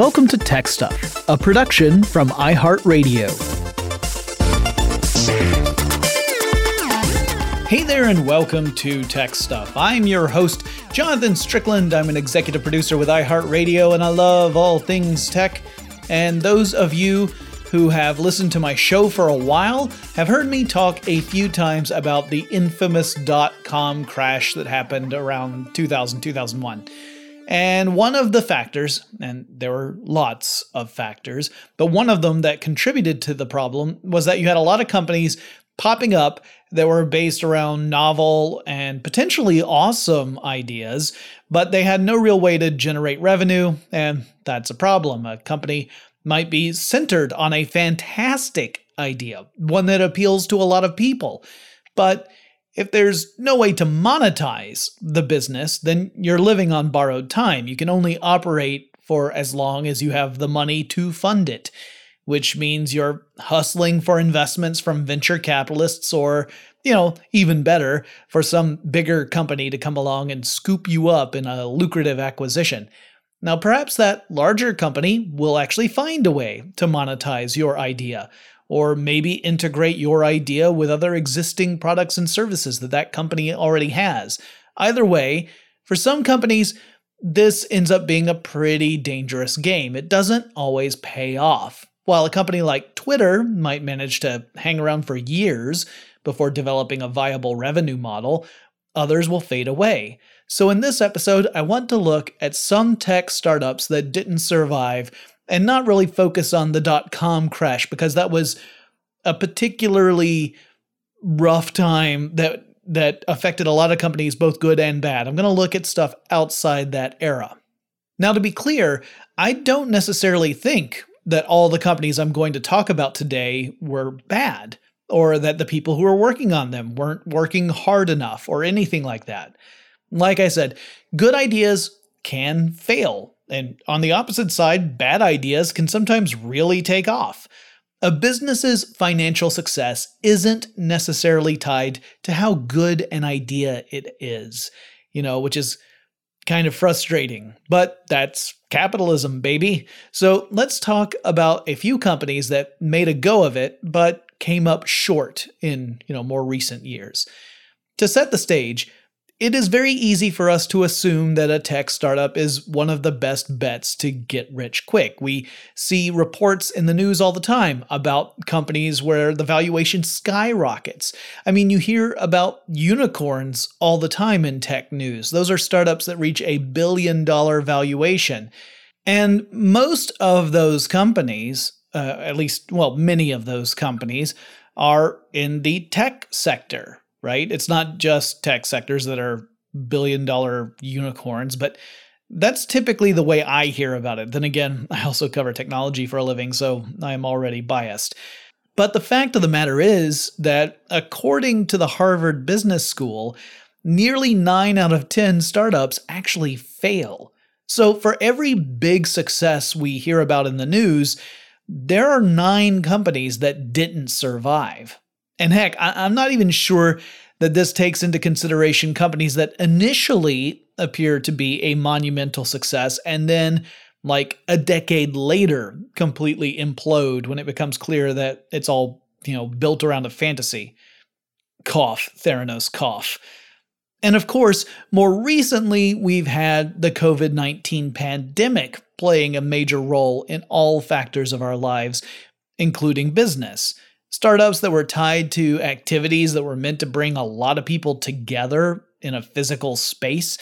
Welcome to Tech Stuff, a production from iHeartRadio. Hey there, and welcome to Tech Stuff. I'm your host, Jonathan Strickland. I'm an executive producer with iHeartRadio, and I love all things tech. And those of you who have listened to my show for a while have heard me talk a few times about the infamous dot com crash that happened around 2000 2001. And one of the factors, and there were lots of factors, but one of them that contributed to the problem was that you had a lot of companies popping up that were based around novel and potentially awesome ideas, but they had no real way to generate revenue, and that's a problem. A company might be centered on a fantastic idea, one that appeals to a lot of people. But if there's no way to monetize the business, then you're living on borrowed time. You can only operate for as long as you have the money to fund it, which means you're hustling for investments from venture capitalists or, you know, even better, for some bigger company to come along and scoop you up in a lucrative acquisition. Now, perhaps that larger company will actually find a way to monetize your idea, or maybe integrate your idea with other existing products and services that that company already has. Either way, for some companies, this ends up being a pretty dangerous game. It doesn't always pay off. While a company like Twitter might manage to hang around for years before developing a viable revenue model, others will fade away. So, in this episode, I want to look at some tech startups that didn't survive and not really focus on the dot com crash because that was a particularly rough time that that affected a lot of companies both good and bad. I'm going to look at stuff outside that era. Now to be clear, I don't necessarily think that all the companies I'm going to talk about today were bad or that the people who were working on them weren't working hard enough or anything like that. Like I said, good ideas can fail. And on the opposite side, bad ideas can sometimes really take off. A business's financial success isn't necessarily tied to how good an idea it is, you know, which is kind of frustrating, but that's capitalism, baby. So let's talk about a few companies that made a go of it, but came up short in, you know, more recent years. To set the stage, it is very easy for us to assume that a tech startup is one of the best bets to get rich quick. We see reports in the news all the time about companies where the valuation skyrockets. I mean, you hear about unicorns all the time in tech news. Those are startups that reach a billion dollar valuation. And most of those companies, uh, at least, well, many of those companies, are in the tech sector right? It's not just tech sectors that are billion dollar unicorns, but that's typically the way I hear about it. Then again, I also cover technology for a living, so I am already biased. But the fact of the matter is that according to the Harvard Business School, nearly 9 out of 10 startups actually fail. So for every big success we hear about in the news, there are 9 companies that didn't survive. And heck, I- am not even sure that this takes into consideration companies that initially appear to be a monumental success and then, like a decade later, completely implode when it becomes clear that it's all, you know, built around a fantasy. Cough, Theranos, cough. And of course, more recently, we've had the COVID 19 pandemic playing a major role in all factors of our lives, including business. Startups that were tied to activities that were meant to bring a lot of people together in a physical space,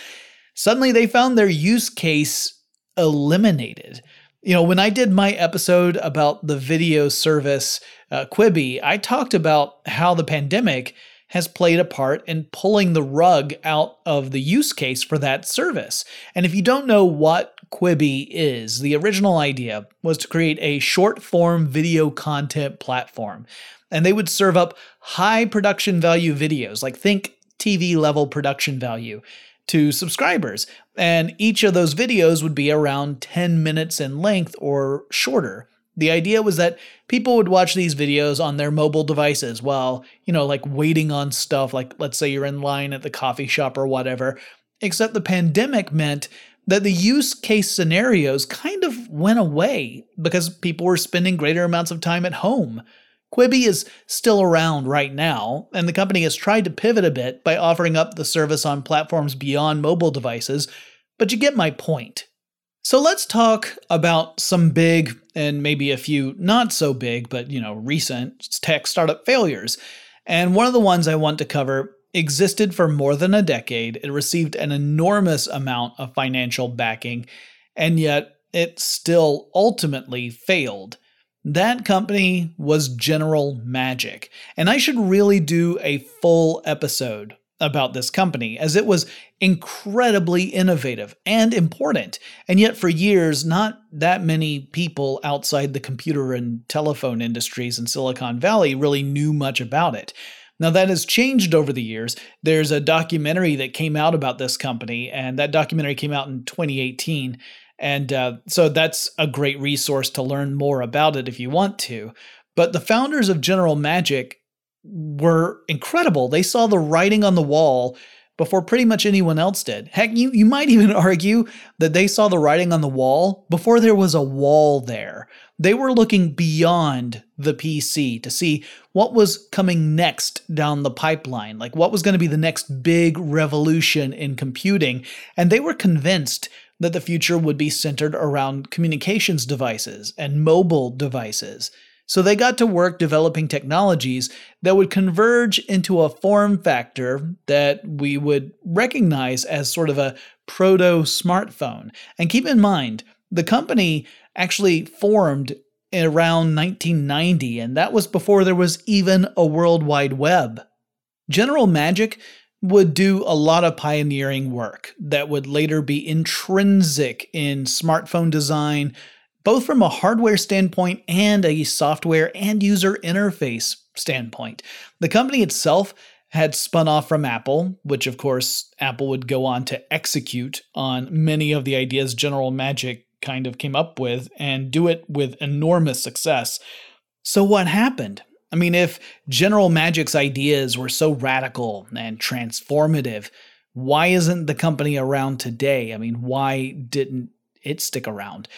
suddenly they found their use case eliminated. You know, when I did my episode about the video service uh, Quibi, I talked about how the pandemic has played a part in pulling the rug out of the use case for that service. And if you don't know what Quibi is, the original idea was to create a short form video content platform. And they would serve up high production value videos, like think TV level production value, to subscribers. And each of those videos would be around 10 minutes in length or shorter. The idea was that people would watch these videos on their mobile devices while, you know, like waiting on stuff, like let's say you're in line at the coffee shop or whatever. Except the pandemic meant that the use case scenarios kind of went away because people were spending greater amounts of time at home. Quibi is still around right now, and the company has tried to pivot a bit by offering up the service on platforms beyond mobile devices, but you get my point. So let's talk about some big and maybe a few not so big, but you know, recent tech startup failures. And one of the ones I want to cover existed for more than a decade. It received an enormous amount of financial backing, and yet it still ultimately failed. That company was General Magic, and I should really do a full episode about this company, as it was incredibly innovative and important. And yet, for years, not that many people outside the computer and telephone industries in Silicon Valley really knew much about it. Now, that has changed over the years. There's a documentary that came out about this company, and that documentary came out in 2018. And uh, so that's a great resource to learn more about it if you want to. But the founders of General Magic were incredible. They saw the writing on the wall before pretty much anyone else did. Heck, you, you might even argue that they saw the writing on the wall before there was a wall there. They were looking beyond the PC to see what was coming next down the pipeline, like what was going to be the next big revolution in computing. And they were convinced that the future would be centered around communications devices and mobile devices. So they got to work developing technologies that would converge into a form factor that we would recognize as sort of a proto smartphone. And keep in mind, the company actually formed around 1990, and that was before there was even a World Wide Web. General Magic would do a lot of pioneering work that would later be intrinsic in smartphone design, both from a hardware standpoint and a software and user interface standpoint. The company itself had spun off from Apple, which of course Apple would go on to execute on many of the ideas General Magic kind of came up with and do it with enormous success. So, what happened? I mean, if General Magic's ideas were so radical and transformative, why isn't the company around today? I mean, why didn't it stick around?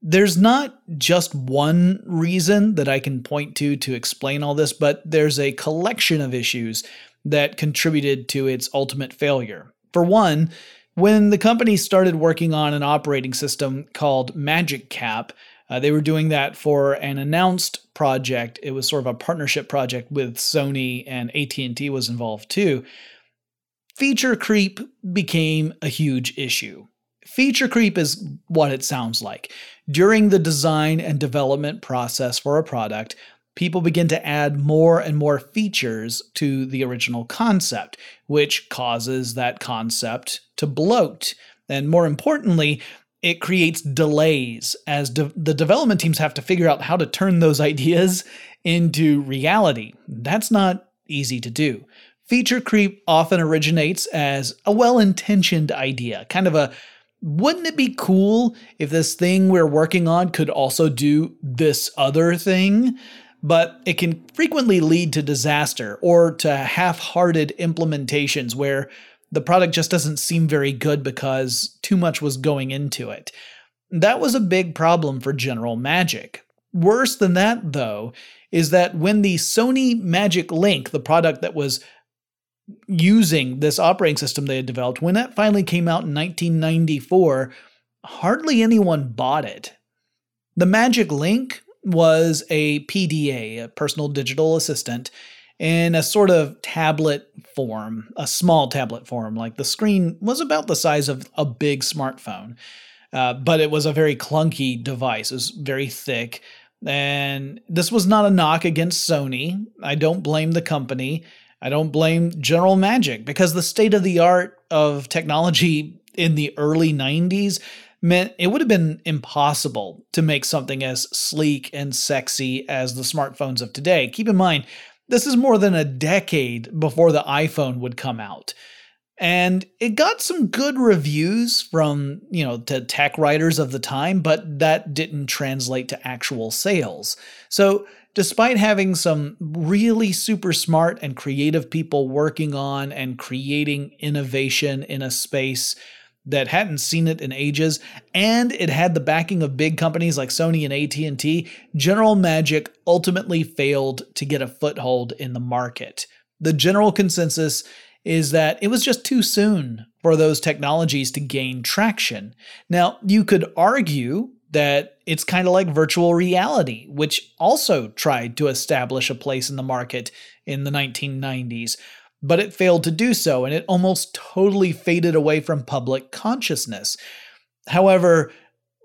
There's not just one reason that I can point to to explain all this, but there's a collection of issues that contributed to its ultimate failure. For one, when the company started working on an operating system called Magic Cap, uh, they were doing that for an announced project. It was sort of a partnership project with Sony and AT&T was involved too. Feature creep became a huge issue. Feature creep is what it sounds like. During the design and development process for a product, people begin to add more and more features to the original concept, which causes that concept to bloat. And more importantly, it creates delays as de- the development teams have to figure out how to turn those ideas into reality. That's not easy to do. Feature creep often originates as a well intentioned idea, kind of a wouldn't it be cool if this thing we're working on could also do this other thing? But it can frequently lead to disaster or to half hearted implementations where the product just doesn't seem very good because too much was going into it. That was a big problem for General Magic. Worse than that, though, is that when the Sony Magic Link, the product that was using this operating system they had developed, when that finally came out in 1994, hardly anyone bought it. The Magic Link was a PDA, a personal digital assistant, in a sort of tablet form, a small tablet form. Like the screen was about the size of a big smartphone, uh, but it was a very clunky device. It was very thick. And this was not a knock against Sony. I don't blame the company. I don't blame General Magic because the state of the art of technology in the early 90s meant it would have been impossible to make something as sleek and sexy as the smartphones of today. Keep in mind, this is more than a decade before the iPhone would come out. And it got some good reviews from, you know, to tech writers of the time, but that didn't translate to actual sales. So, despite having some really super smart and creative people working on and creating innovation in a space that hadn't seen it in ages and it had the backing of big companies like Sony and AT&T, General Magic ultimately failed to get a foothold in the market. The general consensus is that it was just too soon for those technologies to gain traction. Now, you could argue that it's kind of like virtual reality, which also tried to establish a place in the market in the 1990s, but it failed to do so and it almost totally faded away from public consciousness. However,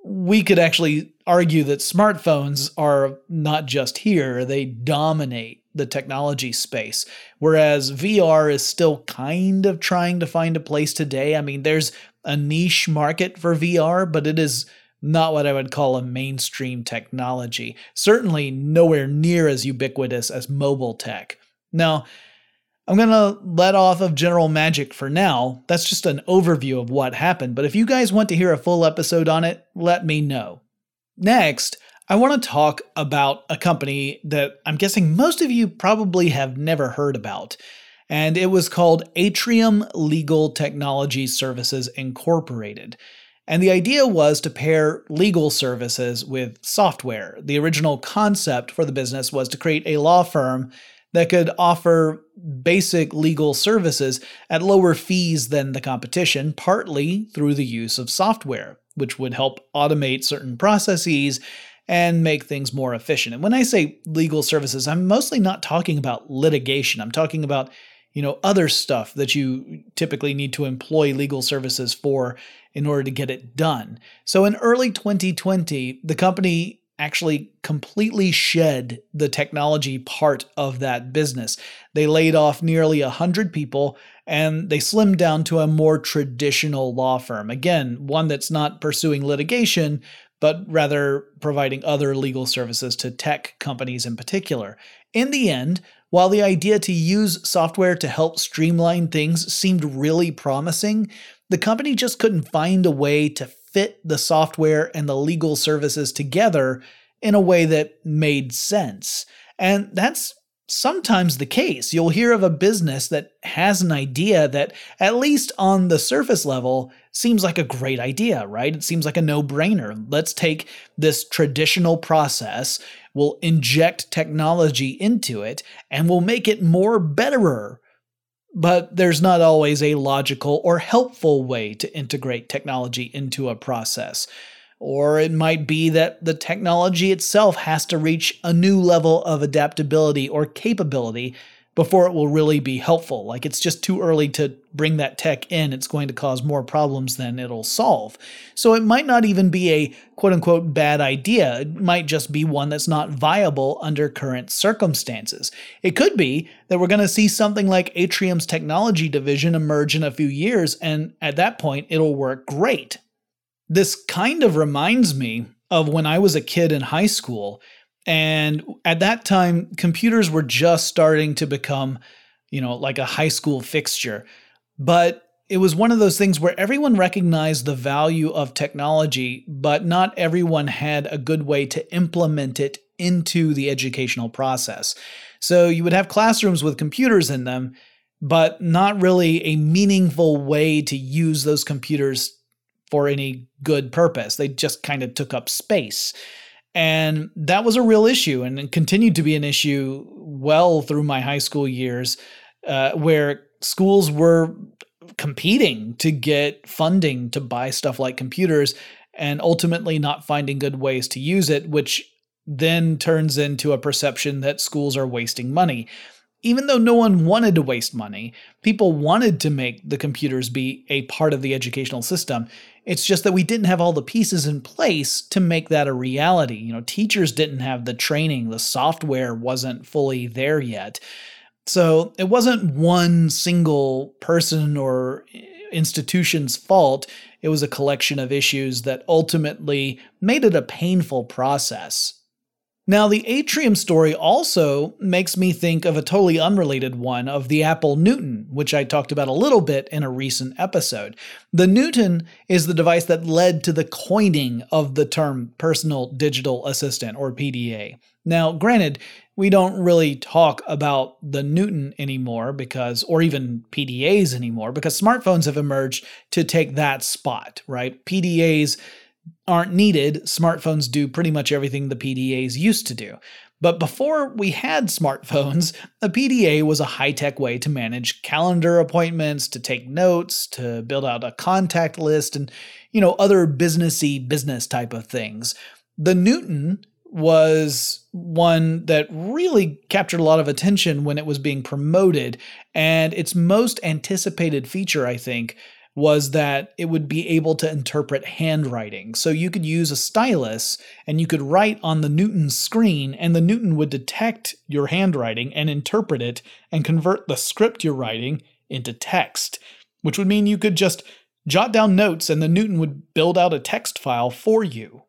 we could actually argue that smartphones are not just here, they dominate the technology space. Whereas VR is still kind of trying to find a place today. I mean, there's a niche market for VR, but it is not what I would call a mainstream technology. Certainly nowhere near as ubiquitous as mobile tech. Now, I'm going to let off of General Magic for now. That's just an overview of what happened, but if you guys want to hear a full episode on it, let me know. Next, I want to talk about a company that I'm guessing most of you probably have never heard about, and it was called Atrium Legal Technology Services Incorporated. And the idea was to pair legal services with software. The original concept for the business was to create a law firm that could offer basic legal services at lower fees than the competition, partly through the use of software, which would help automate certain processes and make things more efficient. And when I say legal services, I'm mostly not talking about litigation. I'm talking about you know other stuff that you typically need to employ legal services for in order to get it done. So in early 2020, the company actually completely shed the technology part of that business. They laid off nearly 100 people and they slimmed down to a more traditional law firm. Again, one that's not pursuing litigation, but rather providing other legal services to tech companies in particular. In the end, while the idea to use software to help streamline things seemed really promising, the company just couldn't find a way to fit the software and the legal services together in a way that made sense. And that's sometimes the case. You'll hear of a business that has an idea that, at least on the surface level, seems like a great idea, right? It seems like a no brainer. Let's take this traditional process, we'll inject technology into it, and we'll make it more betterer but there's not always a logical or helpful way to integrate technology into a process. Or it might be that the technology itself has to reach a new level of adaptability or capability before it will really be helpful. Like it's just too early to bring that tech in. It's going to cause more problems than it'll solve. So it might not even be a quote unquote bad idea. It might just be one that's not viable under current circumstances. It could be that we're going to see something like Atrium's technology division emerge in a few years, and at that point, it'll work great. This kind of reminds me of when I was a kid in high school and at that time, computers were just starting to become, you know, like a high school fixture. But it was one of those things where everyone recognized the value of technology, but not everyone had a good way to implement it into the educational process. So you would have classrooms with computers in them, but not really a meaningful way to use those computers for any good purpose. They just kind of took up space. And that was a real issue and continued to be an issue well through my high school years, uh, where schools were competing to get funding to buy stuff like computers and ultimately not finding good ways to use it, which then turns into a perception that schools are wasting money even though no one wanted to waste money, people wanted to make the computers be a part of the educational system. It's just that we didn't have all the pieces in place to make that a reality. You know, teachers didn't have the training, the software wasn't fully there yet. So it wasn't one single person or eh, institution's fault. It was a collection of issues that ultimately made it a painful process. Now, the Atrium story also makes me think of a totally unrelated one of the Apple Newton, which I talked about a little bit in a recent episode. The Newton is the device that led to the coining of the term personal digital assistant or PDA. Now, granted, we don't really talk about the Newton anymore because, or even PDAs anymore, because smartphones have emerged to take that spot, right? PDAs aren't needed, smartphones do pretty much everything the PDAs used to do. But before we had smartphones, a PDA was a high tech way to manage calendar appointments, to take notes, to build out a contact list, and you know other businessy business type of things. The Newton was one that really captured a lot of attention when it was being promoted, and its most anticipated feature, I think, was that it would be able to interpret handwriting. So you could use a stylus and you could write on the Newton screen, and the Newton would detect your handwriting and interpret it and convert the script you're writing into text, which would mean you could just jot down notes and the Newton would build out a text file for you.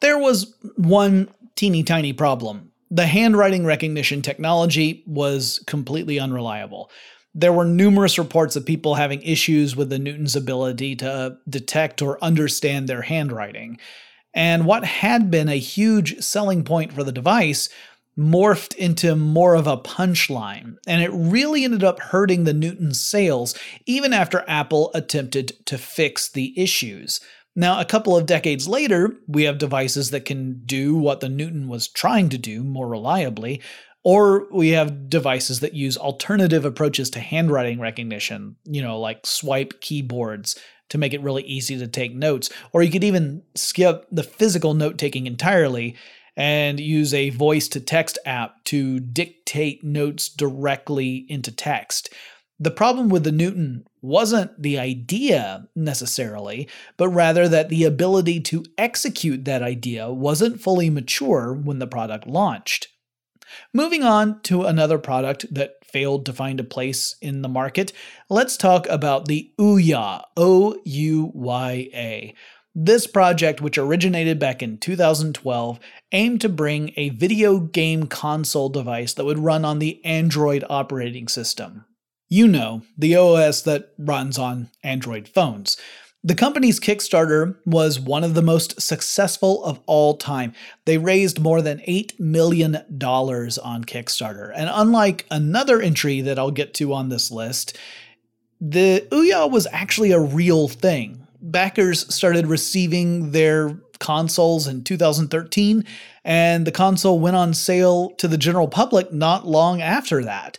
There was one teeny tiny problem. The handwriting recognition technology was completely unreliable there were numerous reports of people having issues with the Newton's ability to detect or understand their handwriting. And what had been a huge selling point for the device morphed into more of a punchline, and it really ended up hurting the Newton's sales even after Apple attempted to fix the issues. Now, a couple of decades later, we have devices that can do what the Newton was trying to do more reliably, or we have devices that use alternative approaches to handwriting recognition, you know, like swipe keyboards to make it really easy to take notes. Or you could even skip the physical note taking entirely and use a voice to text app to dictate notes directly into text. The problem with the Newton wasn't the idea necessarily, but rather that the ability to execute that idea wasn't fully mature when the product launched. Moving on to another product that failed to find a place in the market, let's talk about the Ouya, O U Y A. This project, which originated back in 2012, aimed to bring a video game console device that would run on the Android operating system. You know, the OS that runs on Android phones. The company's Kickstarter was one of the most successful of all time. They raised more than $8 million on Kickstarter. And unlike another entry that I'll get to on this list, the Ouya was actually a real thing. Backers started receiving their consoles in 2013, and the console went on sale to the general public not long after that.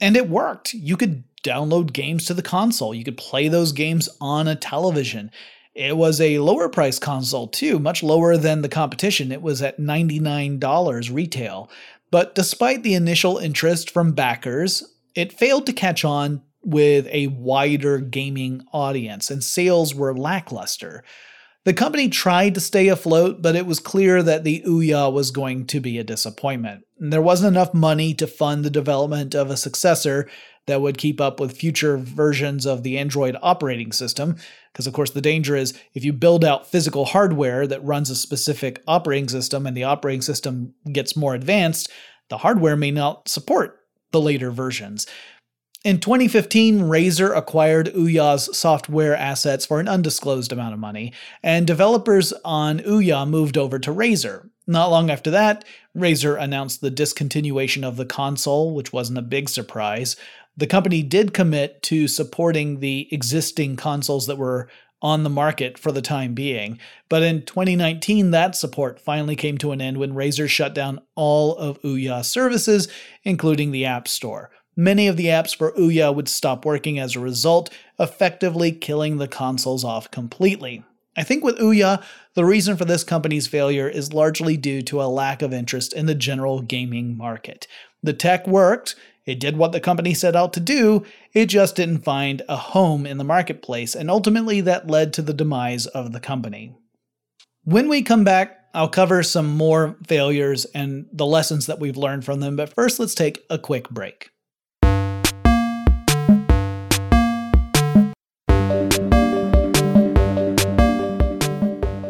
And it worked. You could download games to the console. You could play those games on a television. It was a lower price console too, much lower than the competition. It was at $99 retail. But despite the initial interest from backers, it failed to catch on with a wider gaming audience, and sales were lackluster. The company tried to stay afloat, but it was clear that the Ouya was going to be a disappointment. There wasn't enough money to fund the development of a successor that would keep up with future versions of the Android operating system. Because, of course, the danger is if you build out physical hardware that runs a specific operating system and the operating system gets more advanced, the hardware may not support the later versions. In 2015, Razer acquired Ouya's software assets for an undisclosed amount of money, and developers on Ouya moved over to Razer. Not long after that, Razer announced the discontinuation of the console, which wasn't a big surprise. The company did commit to supporting the existing consoles that were on the market for the time being. But in 2019, that support finally came to an end when Razer shut down all of Ouya services, including the App Store. Many of the apps for Ouya would stop working as a result, effectively killing the consoles off completely. I think with Ouya, the reason for this company's failure is largely due to a lack of interest in the general gaming market. The tech worked, it did what the company set out to do, it just didn't find a home in the marketplace, and ultimately that led to the demise of the company. When we come back, I'll cover some more failures and the lessons that we've learned from them, but first let's take a quick break.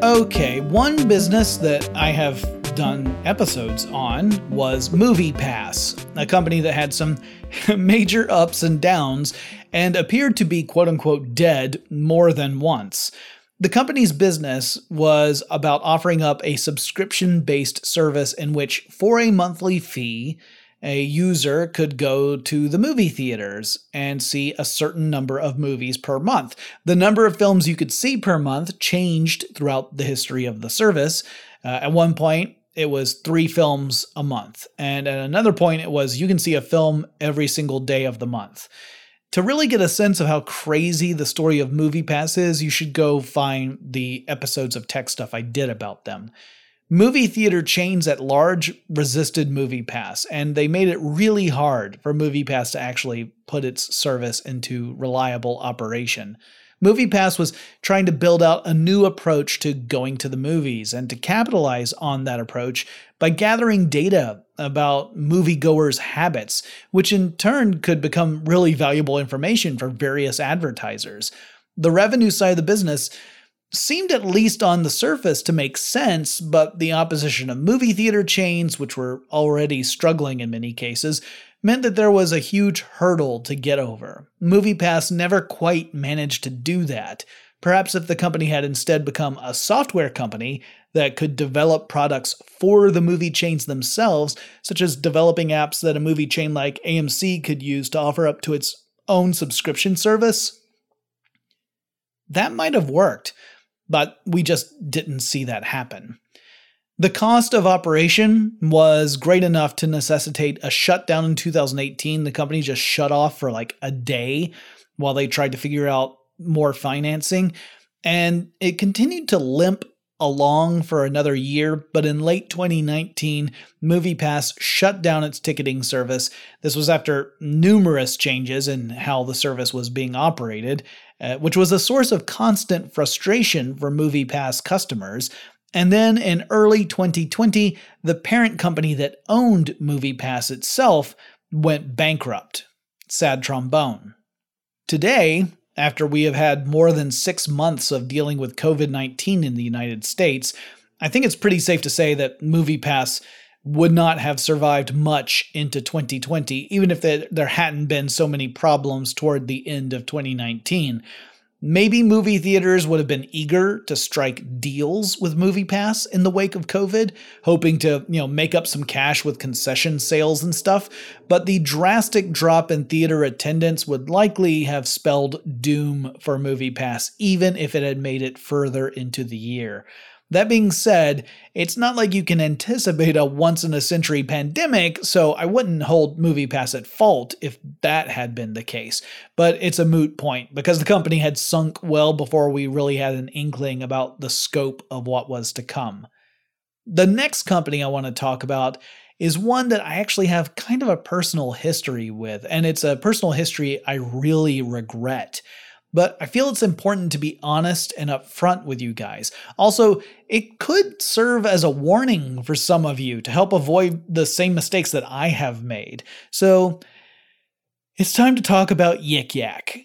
Okay, one business that I have done episodes on was MoviePass, a company that had some major ups and downs and appeared to be quote unquote dead more than once. The company's business was about offering up a subscription based service in which, for a monthly fee, a user could go to the movie theaters and see a certain number of movies per month. The number of films you could see per month changed throughout the history of the service. Uh, at one point, it was three films a month. And at another point, it was you can see a film every single day of the month. To really get a sense of how crazy the story of MoviePass is, you should go find the episodes of tech stuff I did about them. Movie theater chains at large resisted MoviePass, and they made it really hard for MoviePass to actually put its service into reliable operation. MoviePass was trying to build out a new approach to going to the movies and to capitalize on that approach by gathering data about moviegoers' habits, which in turn could become really valuable information for various advertisers. The revenue side of the business seemed at least on the surface to make sense, but the opposition of movie theater chains, which were already struggling in many cases, meant that there was a huge hurdle to get over. MoviePass never quite managed to do that. Perhaps if the company had instead become a software company that could develop products for the movie chains themselves, such as developing apps that a movie chain like AMC could use to offer up to its own subscription service, that might have worked, but we just didn't see that happen. The cost of operation was great enough to necessitate a shutdown in 2018. The company just shut off for like a day while they tried to figure out more financing. And it continued to limp along for another year, but in late 2019, MoviePass shut down its ticketing service. This was after numerous changes in how the service was being operated, uh, which was a source of constant frustration for MoviePass customers. And then in early 2020, the parent company that owned MoviePass itself went bankrupt. Sad trombone. Today, after we have had more than six months of dealing with COVID 19 in the United States, I think it's pretty safe to say that MoviePass would not have survived much into 2020, even if there hadn't been so many problems toward the end of 2019. Maybe movie theaters would have been eager to strike deals with MoviePass in the wake of COVID, hoping to, you know, make up some cash with concession sales and stuff, but the drastic drop in theater attendance would likely have spelled doom for MoviePass even if it had made it further into the year. That being said, it's not like you can anticipate a once in a century pandemic, so I wouldn't hold MoviePass at fault if that had been the case. But it's a moot point because the company had sunk well before we really had an inkling about the scope of what was to come. The next company I want to talk about is one that I actually have kind of a personal history with, and it's a personal history I really regret but I feel it's important to be honest and upfront with you guys. Also, it could serve as a warning for some of you to help avoid the same mistakes that I have made. So, it's time to talk about Yik Yak.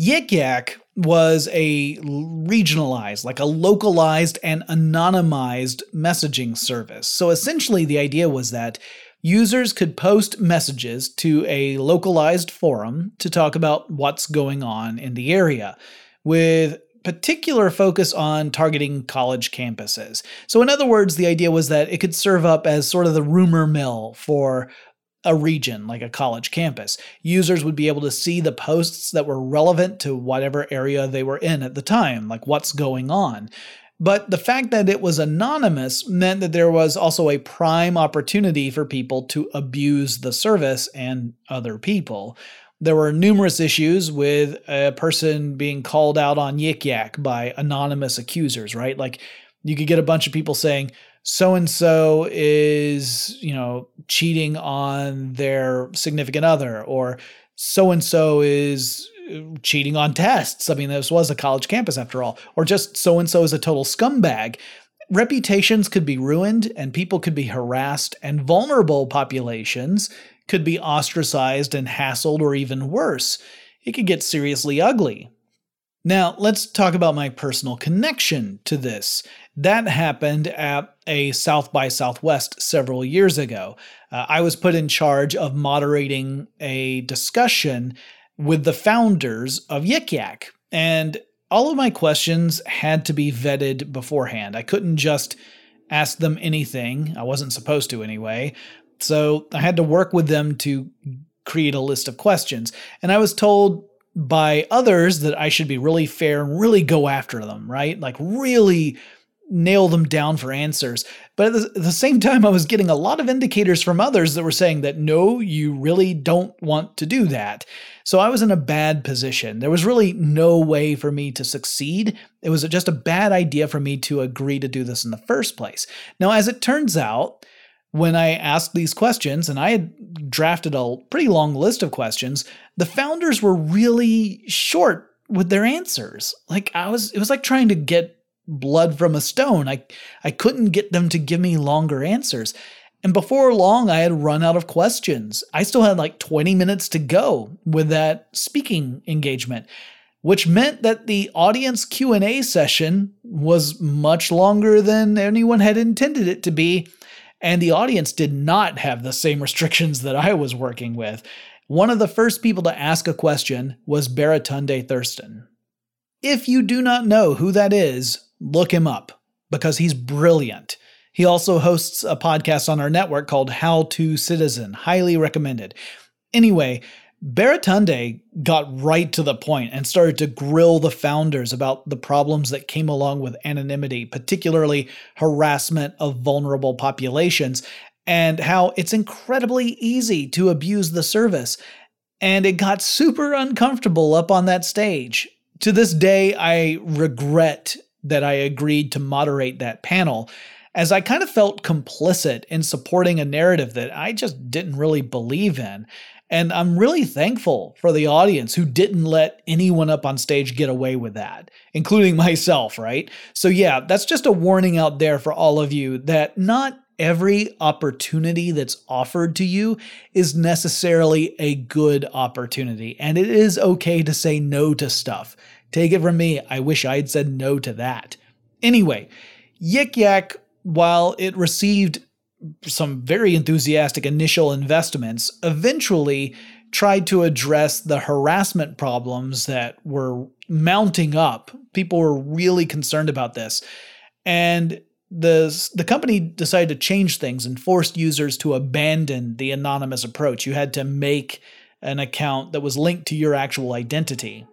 Yik Yak was a regionalized, like a localized and anonymized messaging service. So essentially, the idea was that users could post messages to a localized forum to talk about what's going on in the area, with particular focus on targeting college campuses. So, in other words, the idea was that it could serve up as sort of the rumor mill for a region like a college campus. Users would be able to see the posts that were relevant to whatever area they were in at the time, like what's going on. But the fact that it was anonymous meant that there was also a prime opportunity for people to abuse the service and other people. There were numerous issues with a person being called out on Yik Yak by anonymous accusers, right? Like you could get a bunch of people saying, so and so is, you know, cheating on their significant other, or so and so is cheating on tests. I mean, this was a college campus after all, or just so and so is a total scumbag. Reputations could be ruined and people could be harassed, and vulnerable populations could be ostracized and hassled, or even worse. It could get seriously ugly. Now, let's talk about my personal connection to this. That happened at a South by Southwest several years ago. Uh, I was put in charge of moderating a discussion with the founders of Yik Yak. And all of my questions had to be vetted beforehand. I couldn't just ask them anything. I wasn't supposed to anyway. So I had to work with them to create a list of questions. And I was told by others that I should be really fair and really go after them, right? Like really nail them down for answers. But at the, same time, I was getting a lot of indicators from others that were saying that no, you really don't want to do that. So I was in a bad position. There was really no way for me to succeed. It was just a bad idea for me to agree to do this in the first place. Now, as it turns out, when I asked these questions, and I had drafted a pretty long list of questions, the founders were really short with their answers. Like I was, it was like trying to get blood from a stone. I, I couldn't get them to give me longer answers. And before long, I had run out of questions. I still had like 20 minutes to go with that speaking engagement, which meant that the audience Q&A session was much longer than anyone had intended it to be and the audience did not have the same restrictions that I was working with. One of the first people to ask a question was Baratunde Thurston. If you do not know who that is, look him up because he's brilliant. He also hosts a podcast on our network called How to Citizen, highly recommended. Anyway, Baratunde got right to the point and started to grill the founders about the problems that came along with anonymity, particularly harassment of vulnerable populations, and how it's incredibly easy to abuse the service. And it got super uncomfortable up on that stage. To this day, I regret that I agreed to moderate that panel, as I kind of felt complicit in supporting a narrative that I just didn't really believe in. And I'm really thankful for the audience who didn't let anyone up on stage get away with that, including myself, right? So, yeah, that's just a warning out there for all of you that not every opportunity that's offered to you is necessarily a good opportunity. And it is okay to say no to stuff. Take it from me, I wish I'd said no to that. Anyway, Yik Yak, while it received some very enthusiastic initial investments, eventually tried to address the harassment problems that were mounting up. People were really concerned about this. And the, the company decided to change things and forced users to abandon the anonymous approach. You had to make an account that was linked to your actual identity.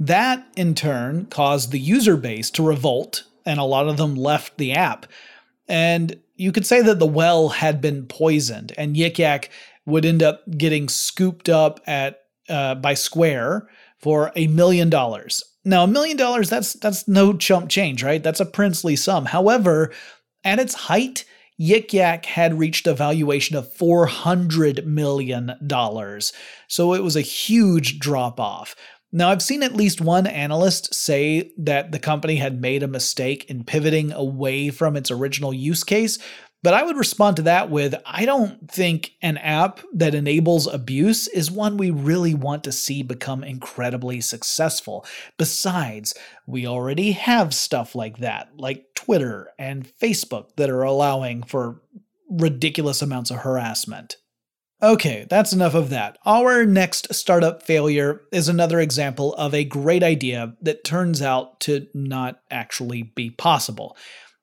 That, in turn, caused the user base to revolt, and a lot of them left the app. And you could say that the well had been poisoned, and Yik Yak would end up getting scooped up at uh, by Square for a million dollars. Now, a million dollars that's that's no chump change, right? That's a princely sum. However, at its height, Yik Yak had reached a valuation of $400 million. So it was a huge drop off. Now, I've seen at least one analyst say that the company had made a mistake in pivoting away from its original use case, but I would respond to that with I don't think an app that enables abuse is one we really want to see become incredibly successful. Besides, we already have stuff like that, like Twitter and Facebook, that are allowing for ridiculous amounts of harassment. Okay, that's enough of that. Our next startup failure is another example of a great idea that turns out to not actually be possible.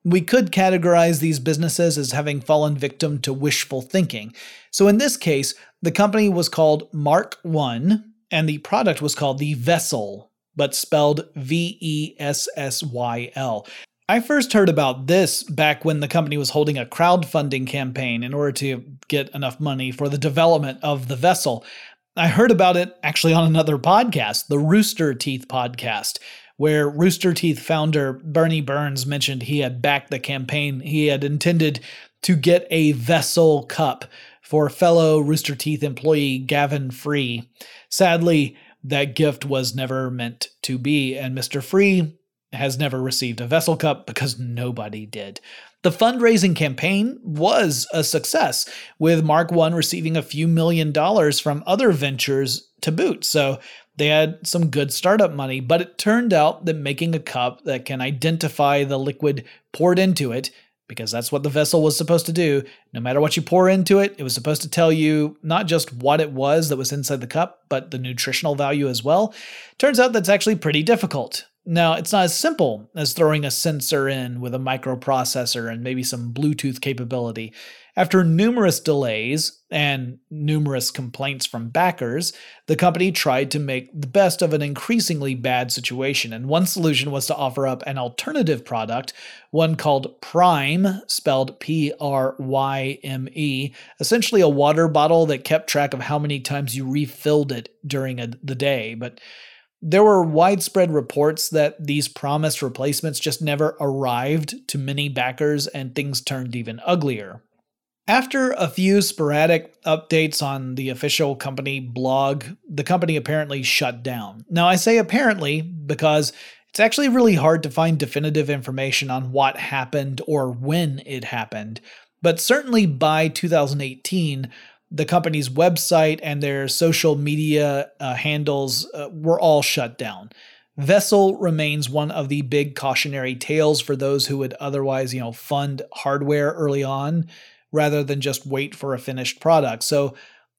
We could categorize these businesses as having fallen victim to wishful thinking. So in this case, the company was called Mark One, and the product was called the Vessyl, but spelled V E S S Y L. I first heard about this back when the company was holding a crowdfunding campaign in order to get enough money for the development of the Vessyl. I heard about it actually on another podcast, the Rooster Teeth podcast, where Rooster Teeth founder Bernie Burns mentioned he had backed the campaign. He had intended to get a Vessyl cup for fellow Rooster Teeth employee Gavin Free. Sadly, that gift was never meant to be, and Mr. Free has never received a Vessyl Cup because nobody did. The fundraising campaign was a success, with Mark One receiving a few million dollars from other ventures to boot. So They had some good startup money, but it turned out that making a cup that can identify the liquid poured into it, because that's what the Vessyl was supposed to do, no matter what you pour into it, it was supposed to tell you not just what it was that was inside the cup, but the nutritional value as well. Turns out that's actually pretty difficult. Now, it's not as simple as throwing a sensor in with a microprocessor and maybe some Bluetooth capability. After numerous delays and numerous complaints from backers, the company tried to make the best of an increasingly bad situation, and one solution was to offer up an alternative product, one called Pryme, spelled P R Y M E, essentially a water bottle that kept track of how many times you refilled it during a, the day. But there were widespread reports that these promised replacements just never arrived to many backers and things turned even uglier. After a few sporadic updates on the official company blog, the company apparently shut down. Now, I say apparently because it's actually really hard to find definitive information on what happened or when it happened. But certainly by 2018, the company's website and their social media uh, handles uh, were all shut down. Vessyl remains one of the big cautionary tales for those who would otherwise, you know, fund hardware early on rather than just wait for a finished product. So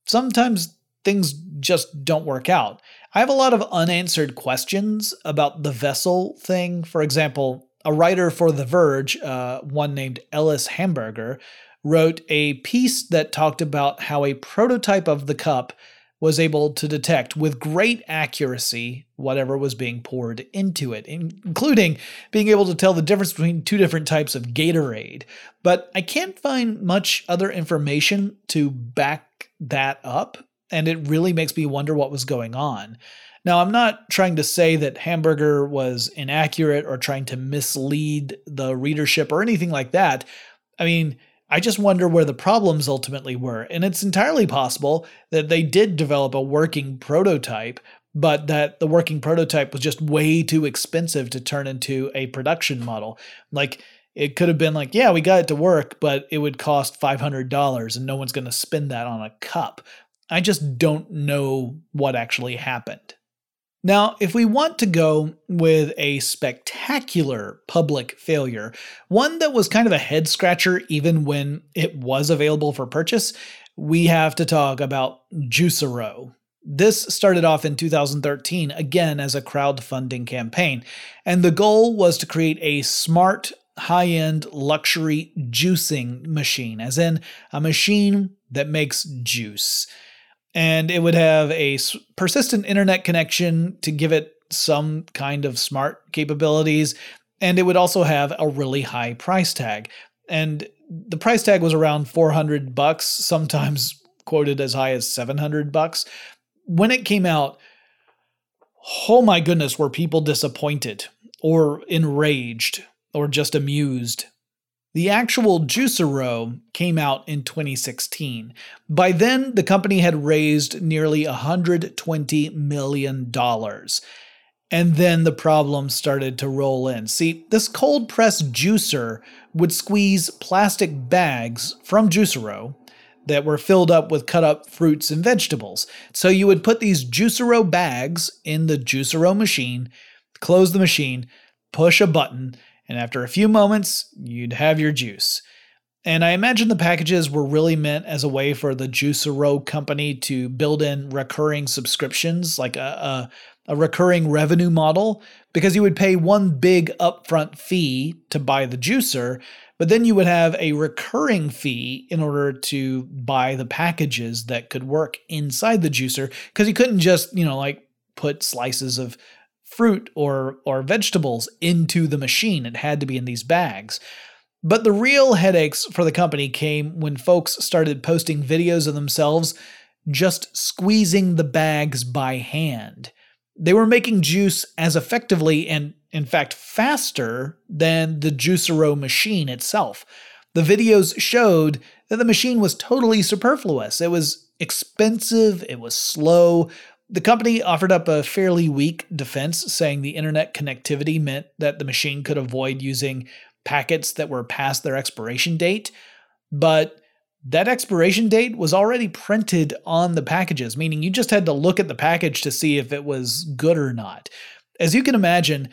sometimes things just don't work out. I have a lot of unanswered questions about the Vessyl thing. For example, a writer for The Verge, uh, one named Ellis Hamburger, wrote a piece that talked about how a prototype of the cup was able to detect with great accuracy whatever was being poured into it, including being able to tell the difference between two different types of Gatorade. But I can't find much other information to back that up, and it really makes me wonder what was going on. Now, I'm not trying to say that Hamburger was inaccurate or trying to mislead the readership or anything like that. I mean, I just wonder where the problems ultimately were. And it's entirely possible that they did develop a working prototype, but that the working prototype was just way too expensive to turn into a production model. Like, it could have been like, yeah, we got it to work, but it would cost $500 and no one's going to spend that on a cup. I just don't know what actually happened. Now, if we want to go with a spectacular public failure, one that was kind of a head scratcher even when it was available for purchase, we have to talk about Juicero. This started off in 2013, again as a crowdfunding campaign, and the goal was to create a smart, high end luxury juicing machine, as in a machine that makes juice and it would have a persistent internet connection to give it some kind of smart capabilities. And it would also have a really high price tag. And the price tag was around 400 bucks sometimes quoted as high as 700 bucks. When it came out oh my goodness were people disappointed or enraged or just amused the actual Juicero came out in 2016. By then, the company had raised nearly $120 million. And then the problems started to roll in. See, this cold press juicer would squeeze plastic bags from Juicero that were filled up with cut up fruits and vegetables. So you would put these Juicero bags in the Juicero machine, close the machine, push a button, and after a few moments, you'd have your juice. And I imagine the packages were really meant as a way for the Juicero company to build in recurring subscriptions, like a, a, a, recurring revenue model, because you would pay one big upfront fee to buy the juicer, but then you would have a recurring fee in order to buy the packages that could work inside the juicer, because you couldn't just, you know, like put slices of fruit or or vegetables into the machine. It had to be in these bags. But the real headaches for the company came when folks started posting videos of themselves just squeezing the bags by hand. They were making juice as effectively and, in fact, faster than the Juicero machine itself. The videos showed that the machine was totally superfluous. It was expensive, it was slow, the company offered up a fairly weak defense, saying the internet connectivity meant that the machine could avoid using packets that were past their expiration date. But that expiration date was already printed on the packages, meaning you just had to look at the package to see if it was good or not. As you can imagine,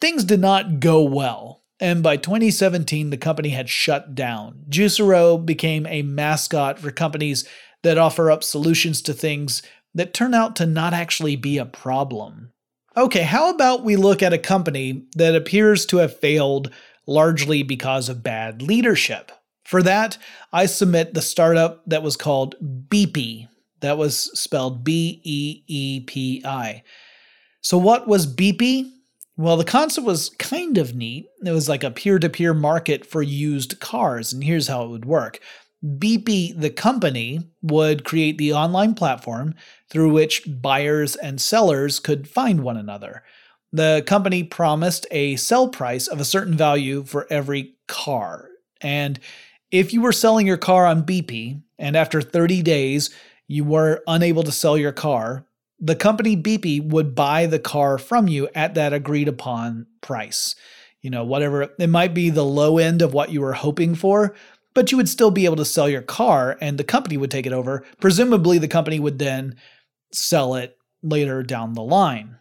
things did not go well. And by 2017, the company had shut down. Juicero became a mascot for companies that offer up solutions to things that turn out to not actually be a problem. Okay, how about we look at a company that appears to have failed largely because of bad leadership? For that, I submit the startup that was called Beepi. That was spelled B E E P I. So, what was Beepi? Well, the concept was kind of neat. It was like a peer to peer market for used cars, and here's how it would work. Beepi, the company, would create the online platform through which buyers and sellers could find one another. The company promised a sell price of a certain value for every car. And if you were selling your car on Beepi, and after 30 days you were unable to sell your car, the company Beepi would buy the car from you at that agreed upon price. You know, whatever it might be the low end of what you were hoping for, but you would still be able to sell your car and the company would take it over. Presumably, the company would then sell it later down the line.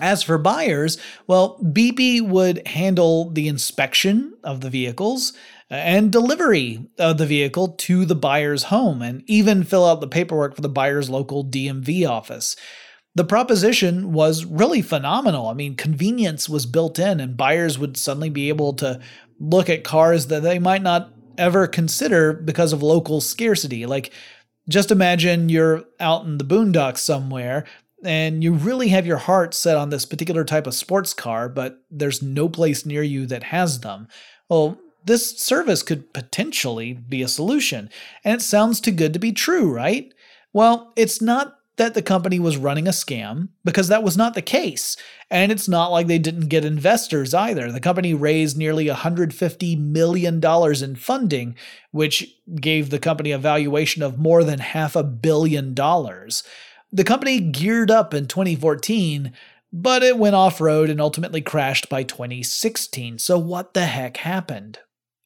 As for buyers, well, Beepi would handle the inspection of the vehicles uh, and delivery of the vehicle to the buyer's home and even fill out the paperwork for the buyer's local DMV office. The proposition was really phenomenal. I mean, convenience was built in, and buyers would suddenly be able to look at cars that they might not ever consider because of local scarcity. Like, just imagine you're out in the boondocks somewhere and you really have your heart set on this particular type of sports car, but there's no place near you that has them. Well, this service could potentially be a solution. And it sounds too good to be true, right? Well, it's not that the company was running a scam, because that was not the case. And it's not like they didn't get investors either. The company raised nearly $150 million in funding, which gave the company a valuation of more than half a billion dollars. The company geared up in 2014, but it went off road and ultimately crashed by 2016. So, what the heck happened?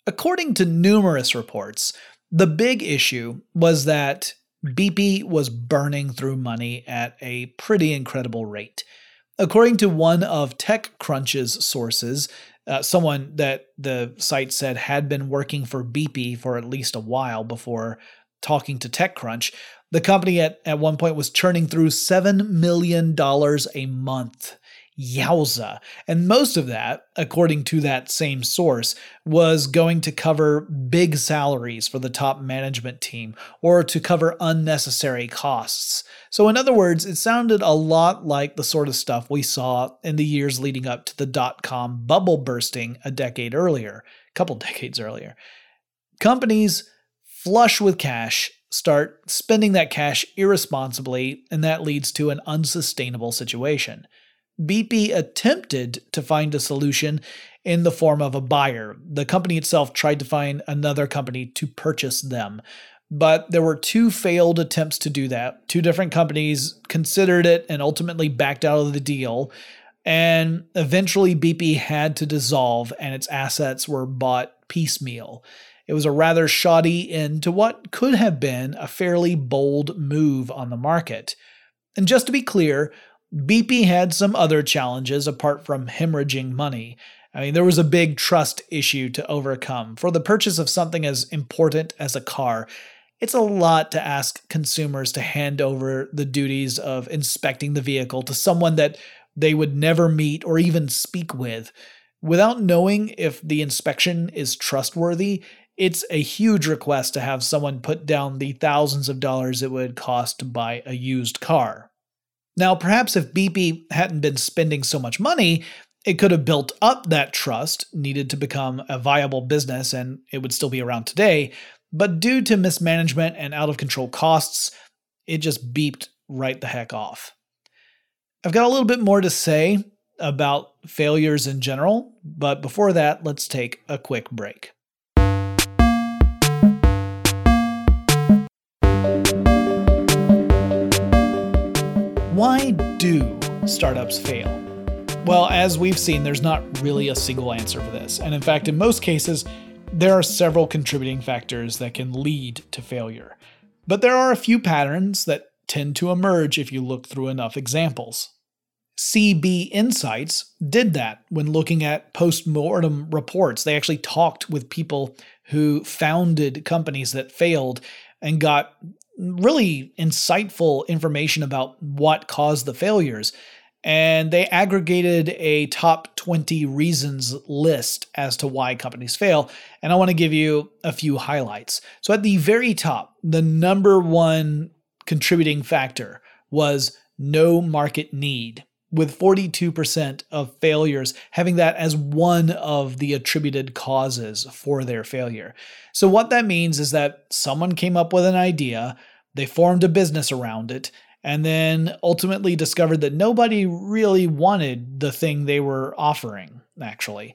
According to numerous reports, the big issue was that Beepi was burning through money at a pretty incredible rate. According to one of TechCrunch's sources, uh, someone that the site said had been working for Beepi for at least a while before talking to TechCrunch, the company at, at one point was churning through $7 million a month. Yowza. And most of that, according to that same source, was going to cover big salaries for the top management team or to cover unnecessary costs. So, in other words, it sounded a lot like the sort of stuff we saw in the years leading up to the dot com bubble bursting a decade earlier, a couple decades earlier. Companies flush with cash start spending that cash irresponsibly, and that leads to an unsustainable situation. Beepi attempted to find a solution in the form of a buyer. The company itself tried to find another company to purchase them. But there were two failed attempts to do that. Two different companies considered it and ultimately backed out of the deal. And eventually, Beepi had to dissolve and its assets were bought piecemeal. It was a rather shoddy end to what could have been a fairly bold move on the market. And just to be clear, Beepi had some other challenges apart from hemorrhaging money. I mean, there was a big trust issue to overcome. For the purchase of something as important as a car, it's a lot to ask consumers to hand over the duties of inspecting the vehicle to someone that they would never meet or even speak with. Without knowing if the inspection is trustworthy, it's a huge request to have someone put down the thousands of dollars it would cost to buy a used car. Now, perhaps if Beepi hadn't been spending so much money, it could have built up that trust needed to become a viable business and it would still be around today. But due to mismanagement and out of control costs, it just beeped right the heck off. I've got a little bit more to say about failures in general, but before that, let's take a quick break. Why do startups fail? Well, as we've seen, there's not really a single answer for this. And in fact, in most cases, There are several contributing factors that can lead to failure, but there are a few patterns that tend to emerge if you look through enough examples. CB Insights did that when looking at post mortem reports. They actually talked with people who founded companies that failed and got really insightful information about what caused the failures. And they aggregated a top 20 reasons list as to why companies fail. And I want to give you a few highlights. So, at the very top, the number one contributing factor was no market need with 42% of failures having that as one of the attributed causes for their failure. So, what that means is that someone came up with an idea, they formed a business around it, and then ultimately discovered that nobody really wanted the thing they were offering, actually.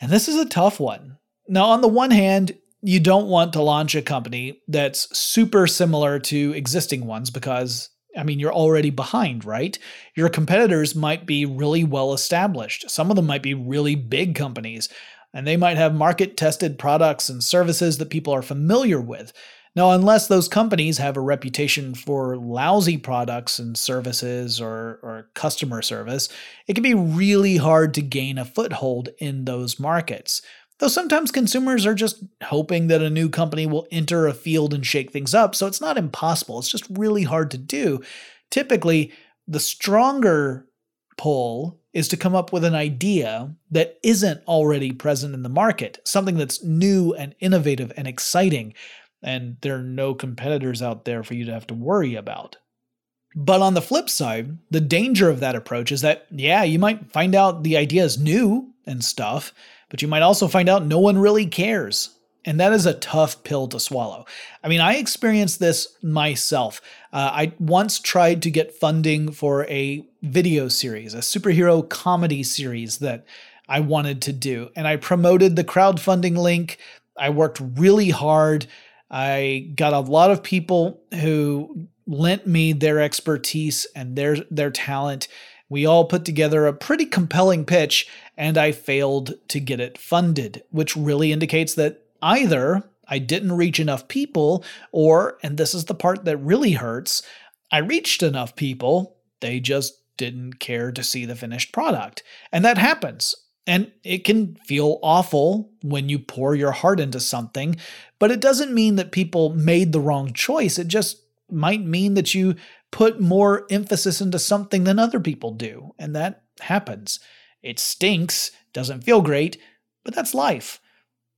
And this is a tough one. Now, on the one hand, you don't want to launch a company that's super similar to existing ones because I mean, you're already behind, right? Your competitors might be really well established. Some of them might be really big companies, and they might have market tested products and services that people are familiar with. Now, unless those companies have a reputation for lousy products and services or, or customer service, it can be really hard to gain a foothold in those markets. Though sometimes consumers are just hoping that a new company will enter a field and shake things up, so it's not impossible. It's just really hard to do. Typically, the stronger pull is to come up with an idea that isn't already present in the market, something that's new and innovative and exciting, and there are no competitors out there for you to have to worry about. But on the flip side, the danger of that approach is that, yeah, you might find out the idea is new and stuff, but you might also find out no one really cares. And that is a tough pill to swallow. I mean, I experienced this myself. Uh, I once tried to get funding for a video series, a superhero comedy series that I wanted to do. And I promoted the crowdfunding link. I worked really hard. I got a lot of people who lent me their expertise and their their talent we all put together a pretty compelling pitch, and I failed to get it funded, which really indicates that either I didn't reach enough people, or, and this is the part that really hurts, I reached enough people, they just didn't care to see the finished product. And that happens. And it can feel awful when you pour your heart into something, but it doesn't mean that people made the wrong choice. It just might mean that you put more emphasis into something than other people do, and that happens. It stinks, doesn't feel great, but that's life.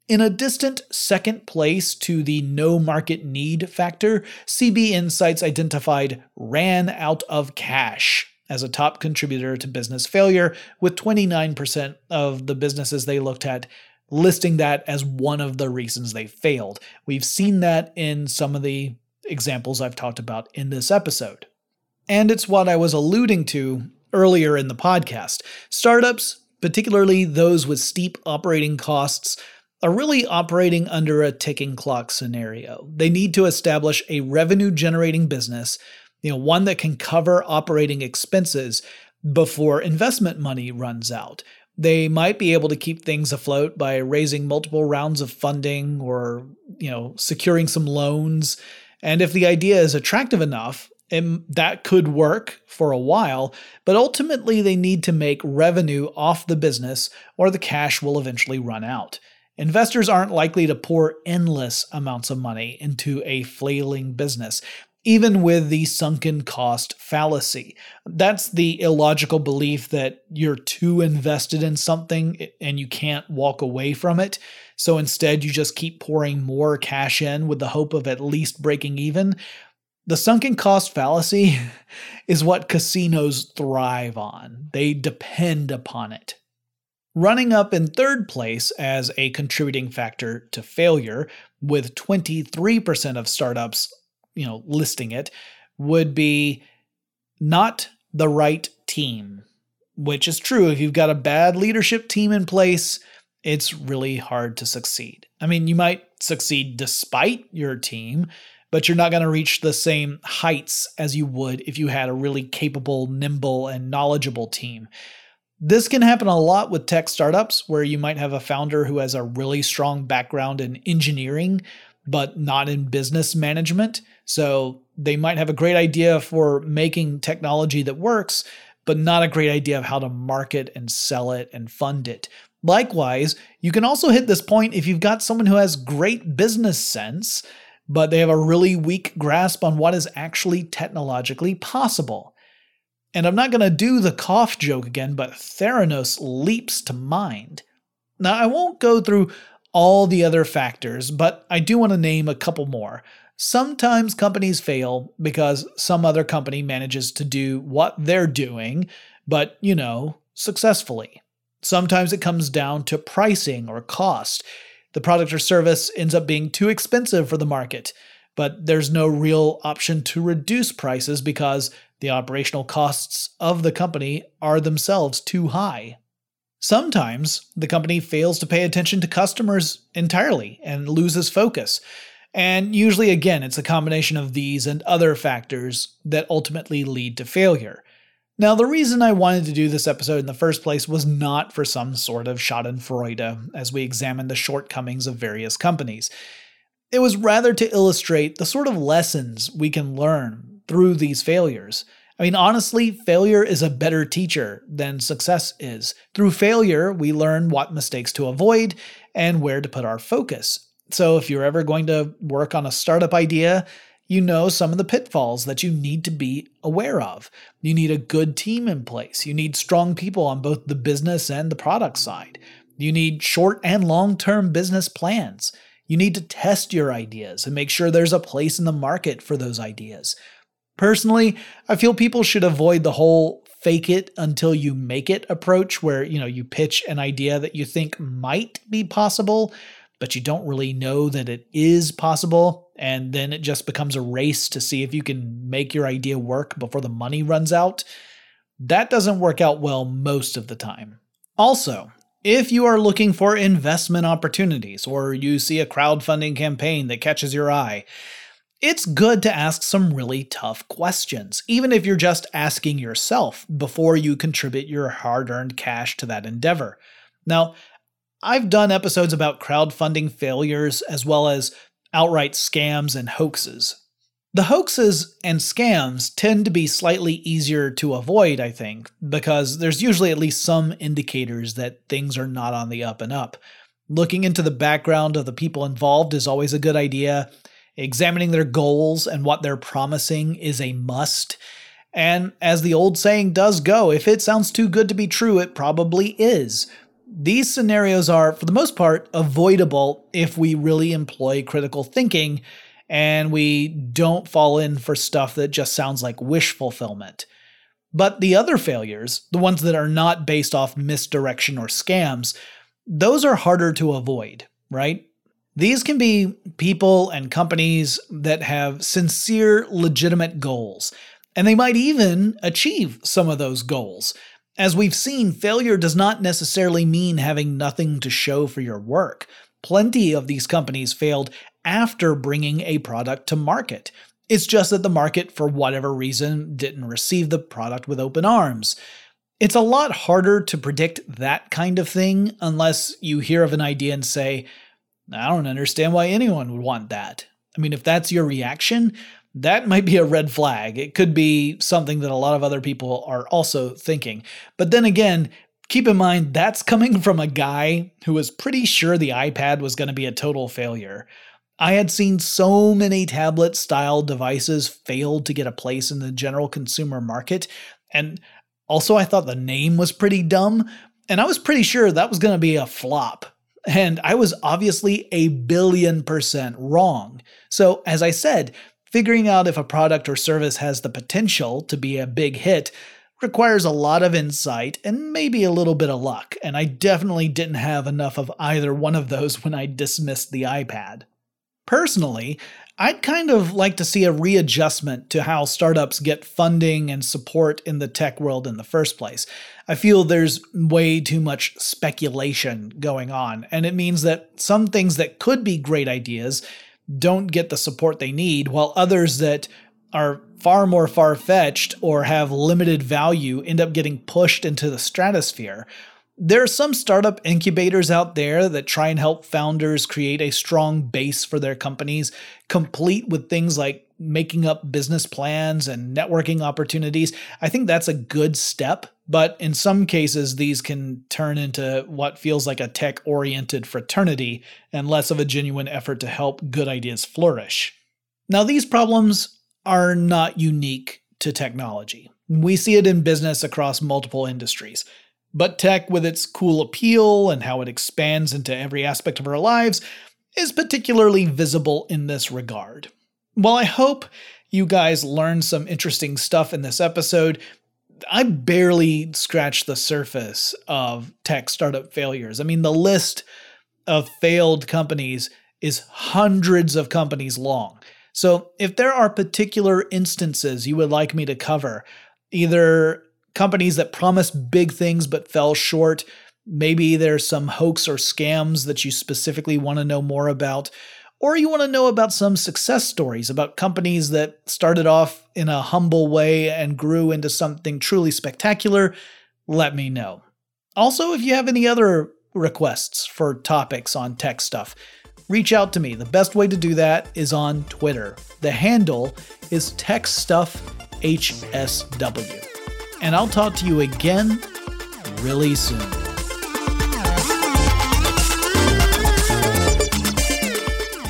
In a distant second place to the no market need factor, CB Insights identified ran out of cash as a top contributor to business failure, with 29% of the businesses they looked at listing that as one of the reasons they failed. We've seen that in some of the examples I've talked about in this episode. And it's what I was alluding to earlier in the podcast. Startups, particularly those with steep operating costs, are really operating under a ticking clock scenario. They need to establish a revenue generating business, you know, one that can cover operating expenses before investment money runs out. They might be able to keep things afloat by raising multiple rounds of funding or, you know, securing some loans and if the idea is attractive enough, that could work for a while, but ultimately they need to make revenue off the business or the cash will eventually run out. Investors aren't likely to pour endless amounts of money into a flailing business, even with the sunken cost fallacy. That's the illogical belief that you're too invested in something and you can't walk away from it. So instead, you just keep pouring more cash in with the hope of at least breaking even. The sunken cost fallacy is what casinos thrive on, they depend upon it. Running up in third place as a contributing factor to failure, with 23% of startups, you know, listing it, would be not the right team. Which is true. If you've got a bad leadership team in place, it's really hard to succeed. I mean, you might succeed despite your team, but you're not going to reach the same heights as you would if you had a really capable, nimble, and knowledgeable team. This can happen a lot with tech startups where you might have a founder who has a really strong background in engineering, but not in business management. So they might have a great idea for making technology that works, but not a great idea of how to market and sell it and fund it. Likewise, you can also hit this point if you've got someone who has great business sense, but they have a really weak grasp on what is actually technologically possible. And I'm not going to do the cough joke again, but Theranos leaps to mind. Now, I won't go through all the other factors, but I do want to name a couple more. Sometimes companies fail because some other company manages to do what they're doing, but, you know, successfully. Sometimes it comes down to pricing or cost. The product or service ends up being too expensive for the market, but there's no real option to reduce prices because the operational costs of the company are themselves too high. Sometimes the company fails to pay attention to customers entirely and loses focus. And usually, again, it's a combination of these and other factors that ultimately lead to failure. Now, the reason I wanted to do this episode in the first place was not for some sort of Schadenfreude as we examine the shortcomings of various companies. It was rather to illustrate the sort of lessons we can learn through these failures. I mean, honestly, failure is a better teacher than success is. Through failure, we learn what mistakes to avoid and where to put our focus. So, if you're ever going to work on a startup idea, you know some of the pitfalls that you need to be aware of. You need a good team in place. You need strong people on both the business and the product side. You need short and long term business plans. You need to test your ideas and make sure there's a place in the market for those ideas. Personally, I feel people should avoid the whole fake it until you make it approach where, you know, you pitch an idea that you think might be possible but you don't really know that it is possible. And then it just becomes a race to see if you can make your idea work before the money runs out. That doesn't work out well most of the time. Also, if you are looking for investment opportunities or you see a crowdfunding campaign that catches your eye, it's good to ask some really tough questions, even if you're just asking yourself before you contribute your hard earned cash to that endeavor. Now, I've done episodes about crowdfunding failures as well as outright scams and hoaxes. The hoaxes and scams tend to be slightly easier to avoid, I think, because there's usually at least some indicators that things are not on the up and up. Looking into the background of the people involved is always a good idea. Examining their goals and what they're promising is a must. And as the old saying does go, if it sounds too good to be true, it probably is. These scenarios are, for the most part, avoidable if we really employ critical thinking and we don't fall in for stuff that just sounds like wish fulfillment. But the other failures, the ones that are not based off misdirection or scams, those are harder to avoid, right? These can be people and companies that have sincere, legitimate goals, and they might even achieve some of those goals. As we've seen, failure does not necessarily mean having nothing to show for your work. Plenty of these companies failed after bringing a product to market. It's just that the market, for whatever reason, didn't receive the product with open arms. It's a lot harder to predict that kind of thing unless you hear of an idea and say, I don't understand why anyone would want that. I mean, if that's your reaction, that might be a red flag. It could be something that a lot of other people are also thinking. But then again, keep in mind that's coming from a guy who was pretty sure the iPad was going to be a total failure. I had seen so many tablet style devices fail to get a place in the general consumer market. And also, I thought the name was pretty dumb. And I was pretty sure that was going to be a flop. And I was obviously a billion percent wrong. So, as I said, Figuring out if a product or service has the potential to be a big hit requires a lot of insight and maybe a little bit of luck, and I definitely didn't have enough of either one of those when I dismissed the iPad. Personally, I'd kind of like to see a readjustment to how startups get funding and support in the tech world in the first place. I feel there's way too much speculation going on, and it means that some things that could be great ideas don't get the support they need, while others that are far more far fetched or have limited value end up getting pushed into the stratosphere. There are some startup incubators out there that try and help founders create a strong base for their companies, complete with things like making up business plans and networking opportunities. I think that's a good step, but in some cases, these can turn into what feels like a tech oriented fraternity and less of a genuine effort to help good ideas flourish. Now, these problems are not unique to technology. We see it in business across multiple industries. But tech, with its cool appeal and how it expands into every aspect of our lives, is particularly visible in this regard. While I hope you guys learned some interesting stuff in this episode, I barely scratched the surface of tech startup failures. I mean, the list of failed companies is hundreds of companies long. So, if there are particular instances you would like me to cover, either companies that promised big things but fell short, maybe there's some hoax or scams that you specifically want to know more about, or you want to know about some success stories about companies that started off in a humble way and grew into something truly spectacular, let me know. Also, if you have any other requests for topics on tech stuff, reach out to me. The best way to do that is on Twitter. The handle is TechStuffHSW. And I'll talk to you again really soon.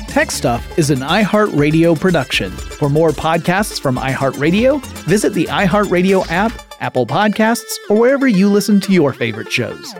Tech Stuff is an iHeartRadio production. For more podcasts from iHeartRadio, visit the iHeartRadio app, Apple Podcasts, or wherever you listen to your favorite shows.